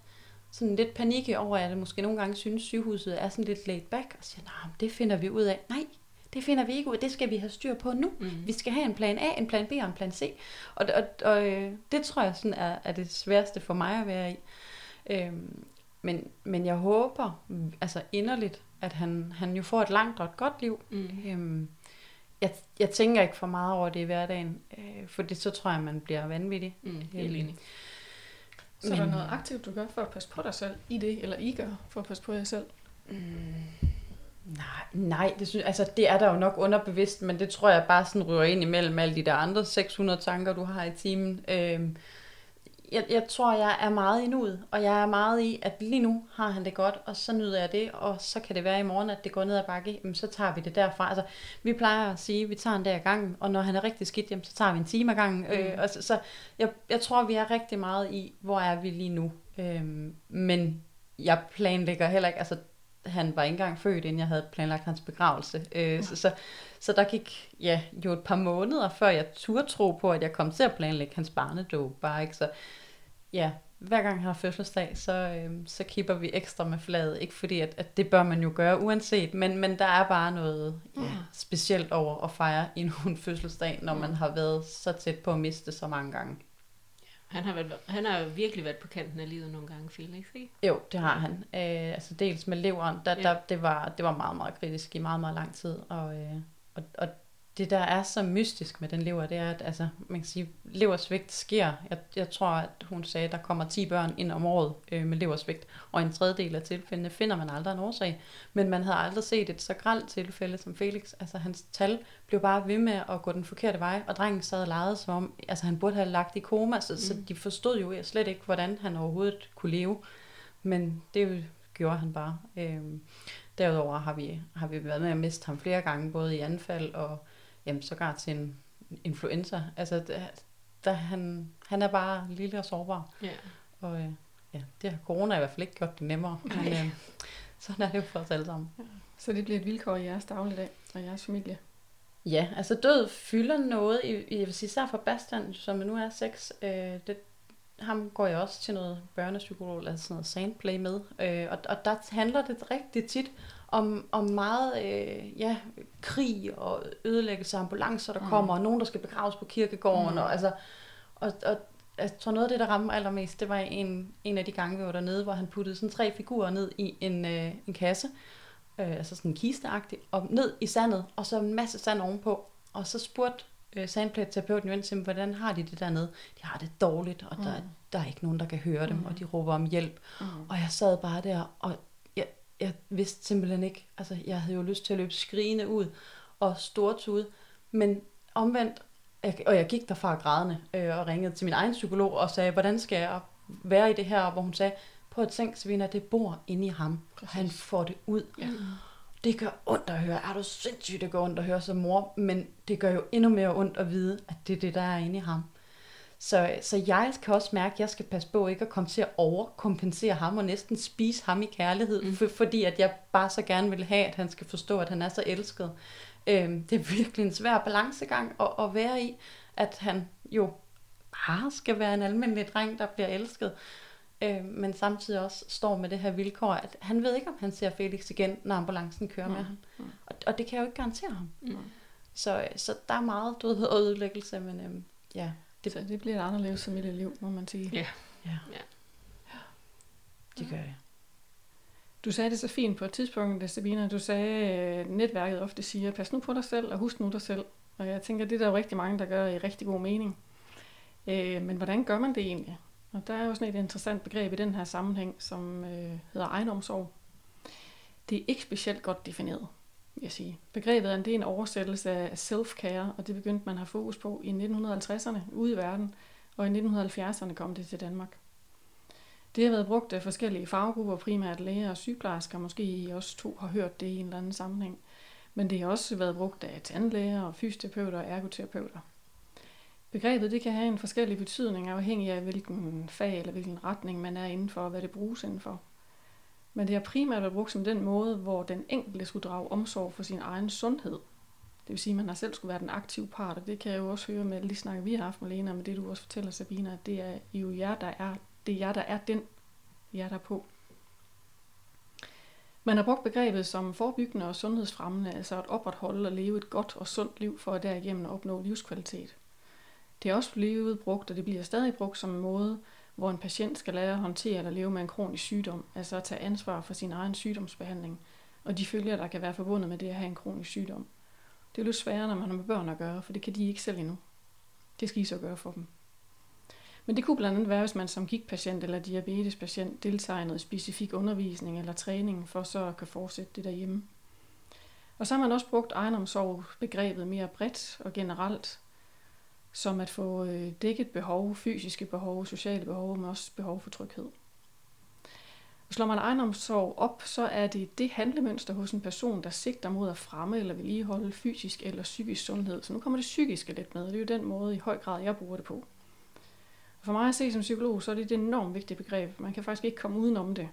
sådan lidt panikke over, at jeg måske nogle gange synes, sygehuset er sådan lidt laid back, og siger, nej, det finder vi ud af. Nej, det finder vi ikke ud af, det skal vi have styr på nu. Mm. Vi skal have en plan A, en plan B og en plan C. Og, og, og øh, det tror jeg sådan er, er det sværeste for mig at være i. Øhm, men, men jeg håber altså inderligt, at han, han jo får et langt og et godt liv. Mm. Øhm, jeg, jeg tænker ikke for meget over det i hverdagen, øh, for det, så tror jeg, man bliver vanvittig. Mm, helt øhm, enig. Så Men, er der noget aktivt, du gør for at passe på dig selv i det, eller I gør for at passe på jer selv? Mm, nej, nej det, synes, altså, det er der jo nok underbevidst, men det tror jeg bare sådan ryger ind imellem alle de der andre 600 tanker, du har i timen. Øhm, jeg, jeg tror, jeg er meget i nuet, og jeg er meget i, at lige nu har han det godt, og så nyder jeg det, og så kan det være i morgen, at det går ned ad bakke, jamen, så tager vi det derfra. Altså, vi plejer at sige, at vi tager en dag ad gangen, og når han er rigtig skidt, jamen, så tager vi en time ad gangen. Mm. Øh, og så, så jeg, jeg tror, vi er rigtig meget i, hvor er vi lige nu. Øh, men jeg planlægger heller ikke, altså han var ikke engang født, inden jeg havde planlagt hans begravelse. Øh, så, så, så der gik ja, jo et par måneder, før jeg turde tro på, at jeg kom til at planlægge hans barnedåb. Bare, ikke? Så ja, hver gang han har fødselsdag, så, øh, så kipper vi ekstra med flaget. Ikke fordi, at, at det bør man jo gøre uanset, men, men der er bare noget ja, mm. specielt over at fejre en fødselsdag, når man har været så tæt på at miste så mange gange. Han har, været, han har virkelig været på kanten af livet nogle gange, Felix, ikke? Jo, det har han. Øh, altså dels med leveren, der, ja. der, det, var, det var meget, meget kritisk i meget, meget lang tid. Og, øh, og, og det, der er så mystisk med den lever, det er, at altså, man kan sige, leversvigt sker. Jeg, jeg tror, at hun sagde, at der kommer 10 børn ind om året øh, med leversvigt, og en tredjedel af tilfældene finder man aldrig en årsag. Men man havde aldrig set et så gralt tilfælde som Felix. Altså, hans tal blev bare ved med at gå den forkerte vej, og drengen sad og legede som om, altså han burde have lagt i koma, så, mm. så de forstod jo slet ikke, hvordan han overhovedet kunne leve. Men det gjorde han bare. Øh, derudover har vi, har vi været med at miste ham flere gange, både i anfald og jamen sågar til en influenza. Altså, der, der han, han er bare lille og sårbar. Ja. Og øh, ja, det har corona i hvert fald ikke gjort det nemmere. Men øh, sådan er det jo for os alle sammen. Ja. Så det bliver et vilkår i jeres dagligdag og jeres familie? Ja, altså død fylder noget, i, jeg vil sige, især for Bastian, som nu er seks, øh, det, ham går jeg også til noget børnepsykolog, eller sådan noget sandplay med. Øh, og, og der handler det rigtig tit om, om meget øh, ja, krig og ødelæggelse af ambulancer, der mm. kommer, og nogen, der skal begraves på kirkegården. Mm. Og, altså, og, og jeg tror noget af det, der ramte mig allermest, det var en, en af de gange, vi var dernede, hvor han puttede sådan tre figurer ned i en, øh, en kasse, øh, altså sådan kisteagtigt, og ned i sandet, og så en masse sand ovenpå. Og så spurgte øh, sandplætterapeuten jo ind til, hvordan har de det dernede? De har det dårligt, og mm. der, der er ikke nogen, der kan høre dem, mm. og de råber om hjælp. Mm. Og jeg sad bare der, og jeg, vidste simpelthen ikke, altså jeg havde jo lyst til at løbe skrigende ud og stortude, men omvendt, jeg, og jeg gik derfra grædende øh, og ringede til min egen psykolog og sagde, hvordan skal jeg være i det her? Hvor hun sagde, på et tænk, Savina, det bor inde i ham. Præcis. Han får det ud. Ja. Det gør ondt at høre. Er du sindssygt, det gør ondt at høre som mor, men det gør jo endnu mere ondt at vide, at det er det, der er inde i ham. Så, så jeg kan også mærke, at jeg skal passe på ikke at komme til at overkompensere ham og næsten spise ham i kærlighed, mm. for, fordi at jeg bare så gerne vil have, at han skal forstå, at han er så elsket. Øhm, det er virkelig en svær balancegang at, at være i, at han jo bare skal være en almindelig dreng, der bliver elsket, øh, men samtidig også står med det her vilkår, at han ved ikke, om han ser Felix igen, når ambulancen kører mm. med ham. Mm. Og, og det kan jeg jo ikke garantere ham. Mm. Så, så der er meget død og ødelæggelse, men øh, ja. Det, så det bliver et anderledes familieliv, må man sige. Ja. ja. ja. Det gør det. Du sagde det så fint på et tidspunkt, Sabina. Du sagde, at netværket ofte siger, pas nu på dig selv, og husk nu dig selv. Og jeg tænker, det er der jo rigtig mange, der gør i rigtig god mening. Øh, men hvordan gør man det egentlig? Og der er jo sådan et interessant begreb i den her sammenhæng, som øh, hedder egenomsorg. Det er ikke specielt godt defineret, jeg sige. Begrebet er en, det er en oversættelse af self-care, og det begyndte man at have fokus på i 1950'erne ude i verden, og i 1970'erne kom det til Danmark. Det har været brugt af forskellige faggrupper, primært læger og sygeplejersker. Måske I også to har hørt det i en eller anden sammenhæng. Men det har også været brugt af tandlæger og fysioterapeuter og ergoterapeuter. Begrebet det kan have en forskellig betydning afhængig af hvilken fag eller hvilken retning man er inden for, og hvad det bruges indenfor. Men det har primært været brugt som den måde, hvor den enkelte skulle drage omsorg for sin egen sundhed. Det vil sige, at man har selv skulle være den aktive part, og det kan jeg jo også høre med alle de snakker, vi har haft med Lena, med det du også fortæller, Sabina, at det er jo jer, der er, det er jer, der er den, jer der på. Man har brugt begrebet som forebyggende og sundhedsfremmende, altså at opretholde og leve et godt og sundt liv for at derigennem opnå livskvalitet. Det er også blevet brugt, og det bliver stadig brugt som en måde, hvor en patient skal lære at håndtere eller leve med en kronisk sygdom, altså at tage ansvar for sin egen sygdomsbehandling, og de følger, der kan være forbundet med det at have en kronisk sygdom. Det er lidt sværere, når man har med børn at gøre, for det kan de ikke selv endnu. Det skal I så gøre for dem. Men det kunne blandt andet være, hvis man som gigtpatient eller diabetespatient deltager i noget specifik undervisning eller træning, for så at kan fortsætte det derhjemme. Og så har man også brugt egenomsorg begrebet mere bredt og generelt, som at få øh, dækket behov, fysiske behov, sociale behov, men også behov for tryghed. Slår man egenomsorg op, så er det det handlemønster hos en person, der sigter mod at fremme eller vedligeholde fysisk eller psykisk sundhed. Så nu kommer det psykiske lidt med. Det er jo den måde i høj grad, jeg bruger det på. For mig at se som psykolog, så er det et enormt vigtigt begreb. Man kan faktisk ikke komme udenom det.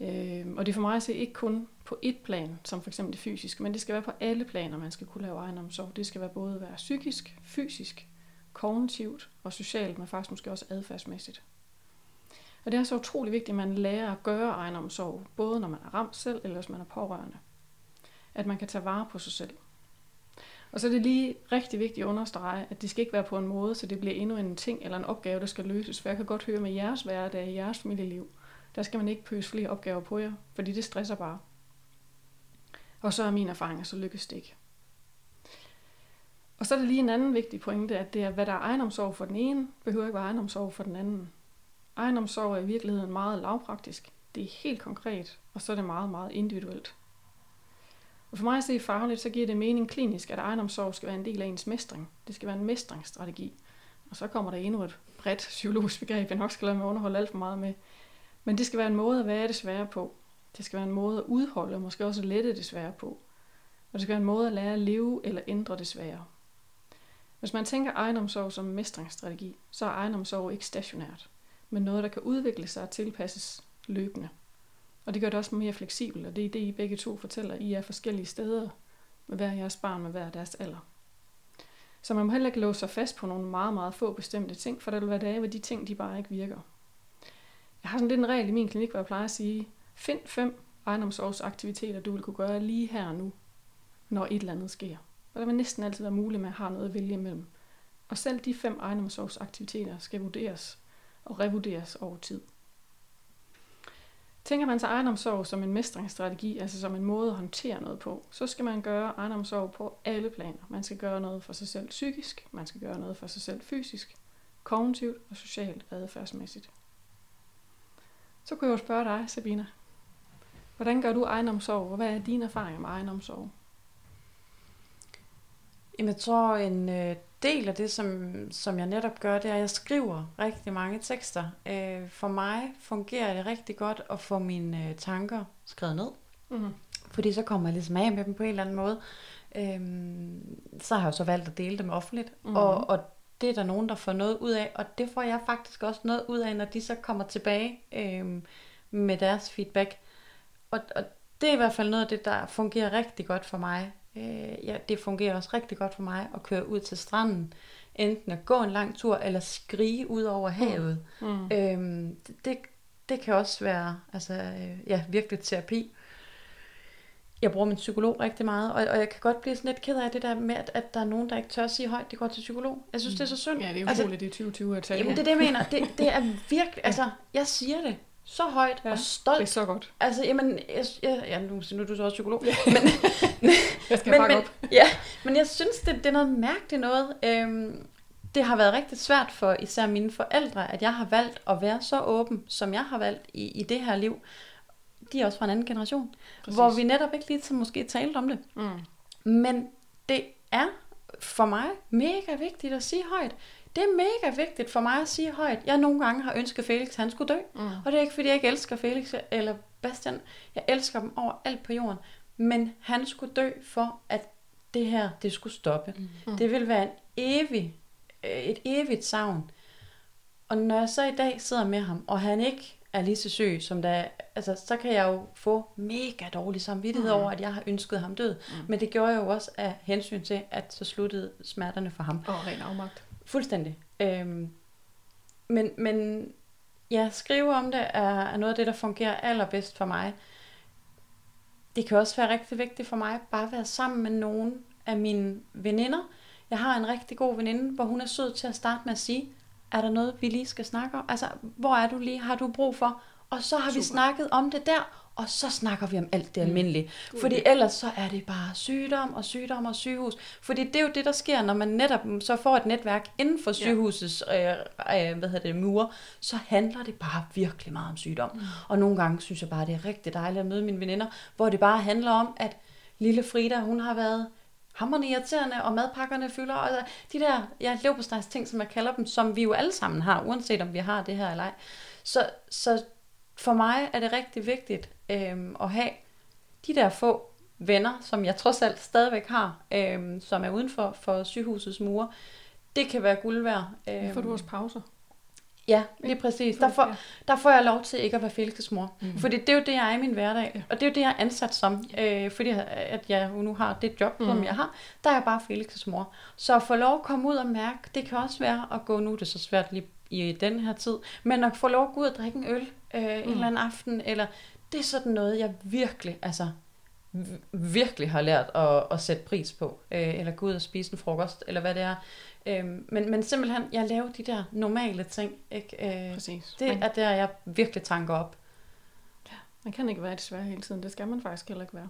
Øh, og det er for mig at se ikke kun på et plan, som for eksempel det fysiske, men det skal være på alle planer, man skal kunne lave egenomsorg. Det skal være både være psykisk, fysisk, kognitivt og socialt, men faktisk måske også adfærdsmæssigt. Og det er så utrolig vigtigt, at man lærer at gøre egenomsorg, både når man er ramt selv, eller hvis man er pårørende. At man kan tage vare på sig selv. Og så er det lige rigtig vigtigt at understrege, at det skal ikke være på en måde, så det bliver endnu en ting eller en opgave, der skal løses. For jeg kan godt høre med jeres hverdag, jeres familieliv, der skal man ikke pøse flere opgaver på jer, fordi det stresser bare. Og så er min erfaring, at så lykkes det ikke. Og så er der lige en anden vigtig pointe, at det er, hvad der er egenomsorg for den ene, behøver ikke være egenomsorg for den anden. Egenomsorg er i virkeligheden meget lavpraktisk. Det er helt konkret, og så er det meget, meget individuelt. Og for mig at se fagligt, så giver det mening klinisk, at egenomsorg skal være en del af ens mestring. Det skal være en mestringsstrategi. Og så kommer der endnu et bredt psykologisk begreb, jeg nok skal lade mig underholde alt for meget med. Men det skal være en måde at være det svære på. Det skal være en måde at udholde, og måske også lette det svære på. Og det skal være en måde at lære at leve eller ændre det svære. Hvis man tænker ejendomsorg som mestringsstrategi, så er ejendomsorg ikke stationært, men noget, der kan udvikle sig og tilpasses løbende. Og det gør det også mere fleksibelt, og det er det, I begge to fortæller. I er forskellige steder med hver jeres barn med hver deres alder. Så man må heller ikke låse sig fast på nogle meget, meget få bestemte ting, for der vil være dage, hvor de ting, de bare ikke virker. Jeg har sådan lidt en regel i min klinik, hvor jeg plejer at sige, find fem ejendomsårsaktiviteter, du vil kunne gøre lige her og nu, når et eller andet sker. Og der vil næsten altid være muligt at at have noget at vælge imellem. Og selv de fem ejendomsårsaktiviteter skal vurderes og revurderes over tid. Tænker man sig ejendomssorg som en mestringsstrategi, altså som en måde at håndtere noget på, så skal man gøre ejendomssorg på alle planer. Man skal gøre noget for sig selv psykisk, man skal gøre noget for sig selv fysisk, kognitivt og socialt adfærdsmæssigt. Så kunne jeg jo spørge dig, Sabina. Hvordan gør du ejendomssorg, og hvad er dine erfaringer med ejendomssorg? Jamen, jeg tror, en øh, del af det, som, som jeg netop gør, det er, at jeg skriver rigtig mange tekster. Øh, for mig fungerer det rigtig godt at få mine øh, tanker skrevet ned. Mm-hmm. Fordi så kommer jeg ligesom af med dem på en eller anden måde. Øhm, så har jeg jo så valgt at dele dem offentligt. Mhm. Og, og det er der nogen, der får noget ud af. Og det får jeg faktisk også noget ud af, når de så kommer tilbage øhm, med deres feedback. Og, og det er i hvert fald noget af det, der fungerer rigtig godt for mig. Øh, ja, det fungerer også rigtig godt for mig at køre ud til stranden. Enten at gå en lang tur, eller skrige ud over havet. Mm. Det- det, det kan også være altså, øh, ja, virkelig terapi. Jeg bruger min psykolog rigtig meget, og, og jeg kan godt blive sådan lidt ked af det der med, at, at der er nogen, der ikke tør at sige højt, de går til psykolog. Jeg synes, det er så synd. Ja, det er altså, utroligt, det er 2020 at tale. jamen, det er det, jeg mener. Det, det er virkelig, altså, jeg siger det så højt Ja, og det er stolt. så godt. Altså, jamen, jeg, jeg, ja, nu, nu er du så også psykolog. Jeg skal men, men, op. ja, men jeg synes, det, det er noget mærkeligt noget. Øhm, det har været rigtig svært for især mine forældre, at jeg har valgt at være så åben, som jeg har valgt i, i det her liv. De er også fra en anden generation, Præcis. Hvor vi netop ikke lige så måske talte om det. Mm. Men det er for mig mega vigtigt at sige højt. Det er mega vigtigt for mig at sige højt. Jeg nogle gange har ønsket, at Felix han skulle dø. Mm. Og det er ikke, fordi jeg ikke elsker Felix eller Bastian. Jeg elsker dem over alt på jorden. Men han skulle dø for, at det her, det skulle stoppe. Mm. Det vil være en evig, øh, et evigt savn. Og når jeg så i dag sidder med ham, og han ikke er lige så syg, som der altså, så kan jeg jo få mega dårlig samvittighed Mm. over, at jeg har ønsket ham død. Mm. Men det gjorde jeg jo også af hensyn til, at så sluttede smerterne for ham. Og ren afmagt. Fuldstændig. Øhm, men, men ja, skrive om det er, er noget af det, der fungerer allerbedst for mig. Det kan også være rigtig vigtigt for mig bare at være sammen med nogen af mine veninder. Jeg har en rigtig god veninde, hvor hun er sød til at starte med at sige, er der noget, vi lige skal snakke om? Altså, hvor er du lige? Har du brug for? Og så har Super. vi snakket om det der, og så snakker vi om alt det Mm. almindelige. God Fordi ellers så er det bare sygdom og sygdom og sygehus. Fordi det er jo det, der sker, når man netop så får et netværk inden for sygehusets øh, øh, hvad hedder det, mure, så handler det bare virkelig meget om sygdom. Mm. Og nogle gange synes jeg bare, det er rigtig dejligt at møde mine veninder, hvor det bare handler om, at lille Frida, hun har været hammerende irriterende, og madpakkerne fylder, og de der ja, leverpostejs ting, som jeg kalder dem, som vi jo alle sammen har, uanset om vi har det her eller ej. Så, så for mig er det rigtig vigtigt øhm, at have de der få venner, som jeg trods alt stadigvæk har, øhm, som er uden for, for sygehusets mure. Det kan være guld værd. Øhm, Får du også pauser? Ja, lige præcis. Der får, der får jeg lov til ikke at være Felix' mor. Mm. Fordi det er jo det, jeg er i min hverdag. Ja. Og det er jo det, jeg er ansat som. Øh, fordi at jeg nu har det job, mm. som Mm. jeg har. Der er jeg bare Felix' mor. Så at få lov at komme ud og mærke, det kan også være at gå, nu er det så svært lige i den her tid, men at få lov at gå ud og drikke en øl øh, mm. en eller anden aften, eller det er sådan noget, jeg virkelig, altså virkelig har lært at, at sætte pris på, øh, eller gå ud og spise en frokost, eller hvad det er. Øhm, men, men simpelthen, jeg laver de der normale ting, ikke? Øh, Præcis. det er der, jeg virkelig tanker op. man kan ikke være desværre hele tiden. Det skal man faktisk heller ikke være.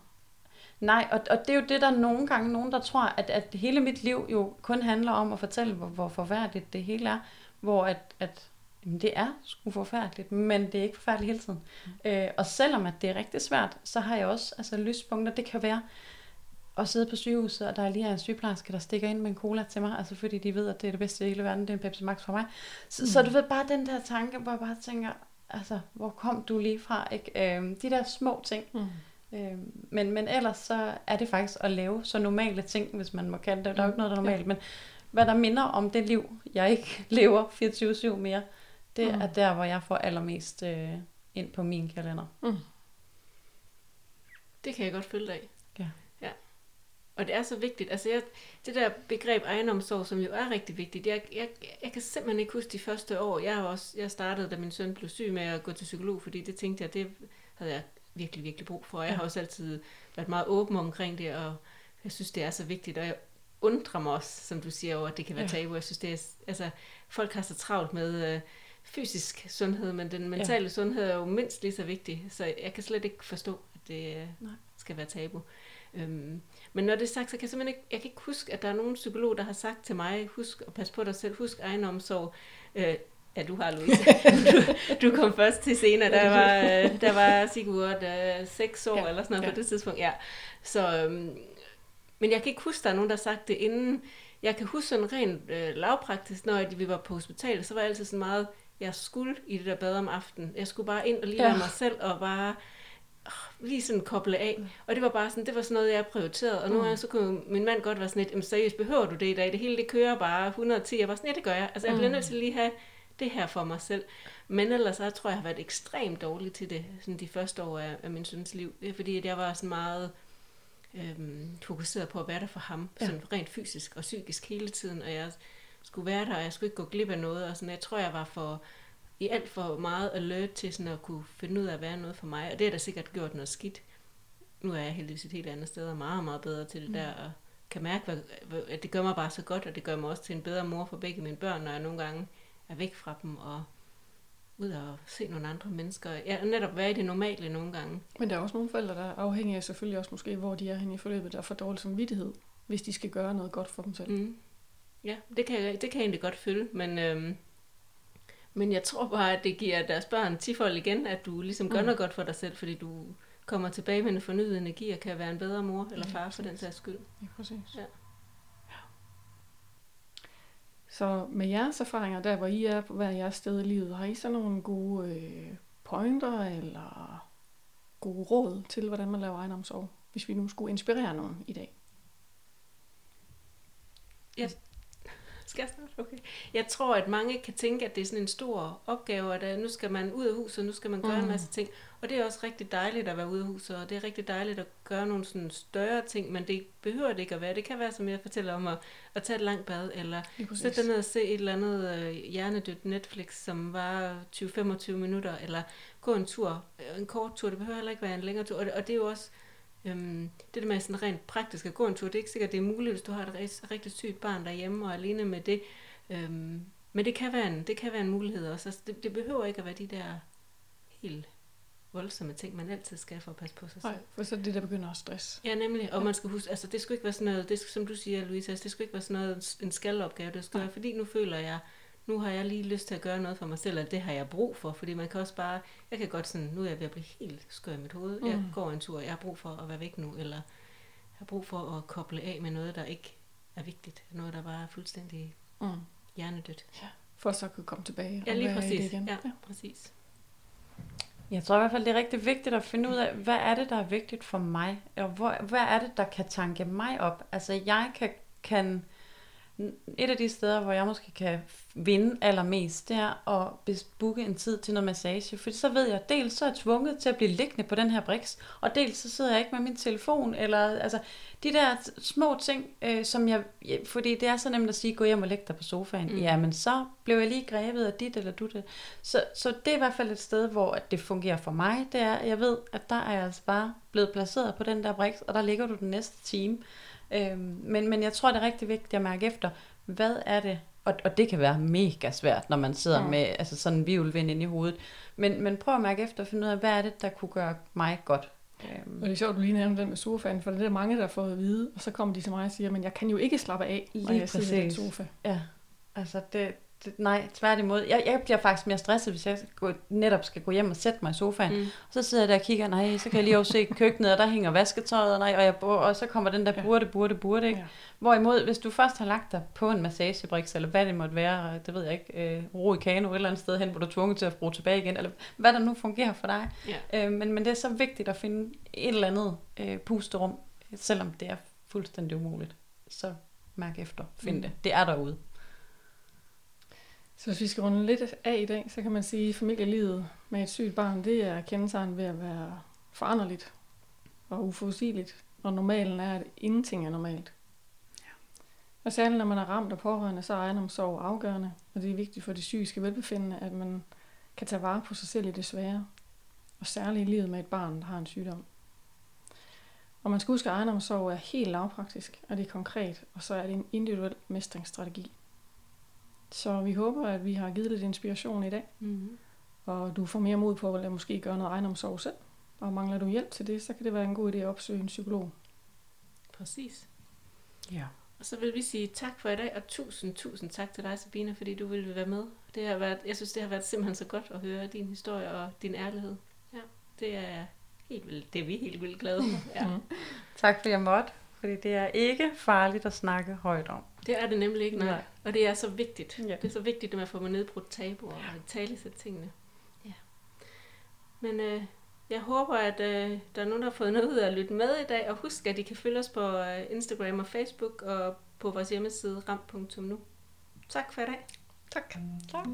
Nej, og, og det er jo det, der er nogle gange nogen, der tror, at, at hele mit liv jo kun handler om at fortælle, hvor, hvor forfærdeligt det hele er. Hvor at, at jamen, det er sgu forfærdeligt, men det er ikke forfærdeligt hele tiden. Mm. Øh, og selvom at det er rigtig svært, så har jeg også altså, lyspunkter. Det kan være at sidde på sygehuset, og der lige er en sygeplejerske, der stikker ind med en cola til mig, altså fordi de ved, at det er det bedste i hele verden, det er en Pepsi Max for mig. Så, mm. så du ved bare den der tanke, hvor jeg bare tænker, altså, hvor kom du lige fra? Ikke? Øh, de der små ting, Mm. Øh, men, men ellers så er det faktisk at lave så normale ting, hvis man må kalde det. Der er jo ikke noget, der er normalt, men hvad der minder om det liv, jeg ikke lever 24-7 mere, det Mm. er der, hvor jeg får allermest øh, ind på min kalender. Det kan jeg godt følge dig af. Og det er så vigtigt. Altså jeg, det der begreb egenomsorg, som jo er rigtig vigtigt, jeg, jeg, jeg kan simpelthen ikke huske de første år. Jeg, har også, jeg startede, da min søn blev syg med at gå til psykolog, fordi det tænkte jeg, det havde jeg virkelig, virkelig brug for. Jeg har også altid været meget åben omkring det, og jeg synes, det er så vigtigt. Og jeg undrer mig også, som du siger, over, at det kan være tabu. Jeg synes, det er, altså, folk har så travlt med øh, fysisk sundhed, men den mentale ja. sundhed er jo mindst lige så vigtig. Så jeg kan slet ikke forstå, at det øh, skal være tabu. Øhm, men når det er sagt, så kan jeg simpelthen ikke, jeg kan ikke huske, at der er nogen psykolog, der har sagt til mig, husk at passe på dig selv, husk egenomsorg. Øh, ja, du har, Louise. du, du kom først til scenen, der var, øh, der var Sigurd øh, seks år ja, eller sådan noget ja. på det tidspunkt. Ja. Så, øhm, men jeg kan ikke huske, der er nogen, der har sagt det inden. Jeg kan huske sådan rent øh, lavpraktisk, når vi var på hospitalet, så var jeg altid sådan meget, jeg skulle i det der bad om aftenen. Jeg skulle bare ind og lige ja. mig selv og bare lige sådan koble af. Og det var bare sådan, det var sådan noget, jeg prioriterede. Og nu mm. så kunne min mand godt være sådan lidt, seriøst, behøver du det i dag? Det hele, det kører bare 110. Jeg var sådan, ja, det gør jeg. Altså, jeg bliver mm. nødt til lige have det her for mig selv. Men ellers så tror jeg, jeg har været ekstremt dårlig til det, sådan de første år af, af min søns liv. Fordi, at jeg var sådan meget øhm, fokuseret på at være der for ham, ja. sådan rent fysisk og psykisk hele tiden. Og jeg skulle være der, og jeg skulle ikke gå glip af noget. Og sådan, jeg tror, jeg var for i alt for meget alert til sådan at kunne finde ud af at være noget for mig. Og det har da sikkert gjort noget skidt. Nu er jeg heldigvis et helt andet sted og meget, meget bedre til det mm. der. Og kan mærke, at det gør mig bare så godt, og det gør mig også til en bedre mor for begge mine børn, når jeg nogle gange er væk fra dem og ud og se nogle andre mennesker. Ja, netop være i det normale nogle gange. Men der er også nogle forældre, der er afhængige af selvfølgelig også måske, hvor de er henne i forløbet, der får dårlig samvittighed, hvis de skal gøre noget godt for dem selv. Mm. Ja, det kan, det kan jeg egentlig godt føle, men øhm, men jeg tror bare, at det giver deres børn tifold igen, at du ligesom gør mm. noget godt for dig selv, fordi du kommer tilbage med en fornyet energi og kan være en bedre mor eller far ja, for den sags skyld. Ja, præcis. Ja. ja. Så med jeres erfaringer, der hvor I er på hver jeres sted i livet, har I så nogle gode øh, pointer eller gode råd til, hvordan man laver ejendomssorg, hvis vi nu skulle inspirere nogen i dag? Jeg skal jeg starte? Okay. Jeg tror, at mange kan tænke, at det er sådan en stor opgave, at nu skal man ud af huset, nu skal man gøre mm. en masse ting. Og det er også rigtig dejligt at være ude af huset, og det er rigtig dejligt at gøre nogle sådan større ting, men det behøver det ikke at være. Det kan være, som jeg fortæller om, at, at tage et langt bad, eller sætte dig ned og se et eller andet øh, hjernedødt Netflix, som var 20-25 minutter, eller gå en tur, øh, en kort tur. Det behøver heller ikke være en længere tur. Og det, og det er jo også Øhm, det der med sådan rent praktisk at gå en tur, det er ikke sikkert, det er muligt, hvis du har et rigtig, rigtig sygt barn derhjemme og er alene med det. Øhm, men det kan, være en, det kan være en mulighed også. Altså, det, det behøver ikke at være de der helt voldsomme ting, man altid skal for at passe på sig selv. Nej, for så er det, der begynder at stress. Ja, nemlig. Og ja. man skal huske, altså det skulle ikke være sådan noget, det, som du siger, Louise, altså, det skulle ikke være sådan noget, en skalopgave, det skal være, fordi nu føler jeg, nu har jeg lige lyst til at gøre noget for mig selv, og det har jeg brug for, fordi man kan også bare, jeg kan godt sådan, nu er jeg ved at blive helt skør i mit hoved, mm. jeg går en tur, jeg har brug for at være væk nu, eller jeg har brug for at koble af med noget, der ikke er vigtigt, noget, der bare er fuldstændig mm. hjernedødt. Ja, for så at kunne komme tilbage ja, lige præcis. igen. Ja, ja, præcis. Jeg tror i hvert fald, det er rigtig vigtigt at finde ud af, hvad er det, der er vigtigt for mig, og hvor, hvad er det, der kan tanke mig op. Altså, jeg kan, kan et af de steder, hvor jeg måske kan vinde allermest, det er at booke en tid til noget massage. For så ved jeg, at dels så er jeg tvunget til at blive liggende på den her briks, og dels så sidder jeg ikke med min telefon, eller altså de der små ting, øh, som jeg, fordi det er så nemt at sige, gå hjem og læg dig på sofaen. Mm. Ja, men så blev jeg lige grebet af dit eller du det. Så, så det er i hvert fald et sted, hvor det fungerer for mig, det er, jeg ved, at der er jeg altså bare blevet placeret på den der briks, og der ligger du den næste time. Øhm, men, men jeg tror, det er rigtig vigtigt at mærke efter, hvad er det, og, og det kan være mega svært, når man sidder ja. med altså sådan en vivlvind ind i hovedet. Men, men prøv at mærke efter og finde ud af, hvad er det, der kunne gøre mig godt. Øhm. Og det er sjovt, du lige nævner den med sofaen, for det er der mange, der har fået at vide, og så kommer de til mig og siger, men jeg kan jo ikke slappe af, når lige jeg sidder i den sofa. Ja, altså det, nej, tværtimod. Jeg, jeg bliver faktisk mere stresset, hvis jeg gå, netop skal gå hjem og sætte mig i sofaen. Mm. Og så sidder jeg der og kigger, nej, så kan jeg lige også se køkkenet, og der hænger vasketøjet, og, nej, og, jeg, og så kommer den der burde, burde, burde. Ikke? Ja. Hvorimod, hvis du først har lagt dig på en massagebriks, eller hvad det måtte være, det ved jeg ikke, øh, ro i kano et eller andet sted hen, hvor du er tvunget til at bruge tilbage igen, eller hvad der nu fungerer for dig. Ja. Øh, men, men det er så vigtigt at finde et eller andet øh, pusterum, selvom det er fuldstændig umuligt. Så mærk efter, find mm. det. Det er derude. Så hvis vi skal runde lidt af i dag, så kan man sige, at familielivet med et sygt barn, det er kendetegn ved at være foranderligt og uforudsigeligt. og normalen er, at ingenting er normalt. Ja. Og særligt når man er ramt af pårørende, så er ejendomssorg afgørende, og det er vigtigt for det psykiske velbefindende, at man kan tage vare på sig selv i det svære, og særligt i livet med et barn, der har en sygdom. Og man skal huske, at egenomsorg er helt lavpraktisk, og det er konkret, og så er det en individuel mestringsstrategi. Så vi håber, at vi har givet lidt inspiration i dag, Mm-hmm. og du får mere mod på at måske gøre noget ejendomssorg selv. Og mangler du hjælp til det, så kan det være en god idé at opsøge en psykolog. Præcis. Ja. Og så vil vi sige tak for i dag, og tusind, tusind tak til dig, Sabina, fordi du ville være med. Det har været, jeg synes, det har været simpelthen så godt at høre din historie og din ærlighed. Ja, det er helt vildt. Det er vi helt vildt glade for. Ja. Mm. Tak fordi jeg måtte, fordi det er ikke farligt at snakke højt om. Det er det nemlig ikke, nej. Nej. Og det er så vigtigt. Ja. Det er så vigtigt, at man får nedbrudt tabuer og tale sig tingene. Ja. Men øh, jeg håber, at øh, der er nogen, der har fået noget ud af at lytte med i dag. Og husk, at I kan følge os på øh, Instagram og Facebook og på vores hjemmeside ram.nu. Tak for i dag. Tak. Tak.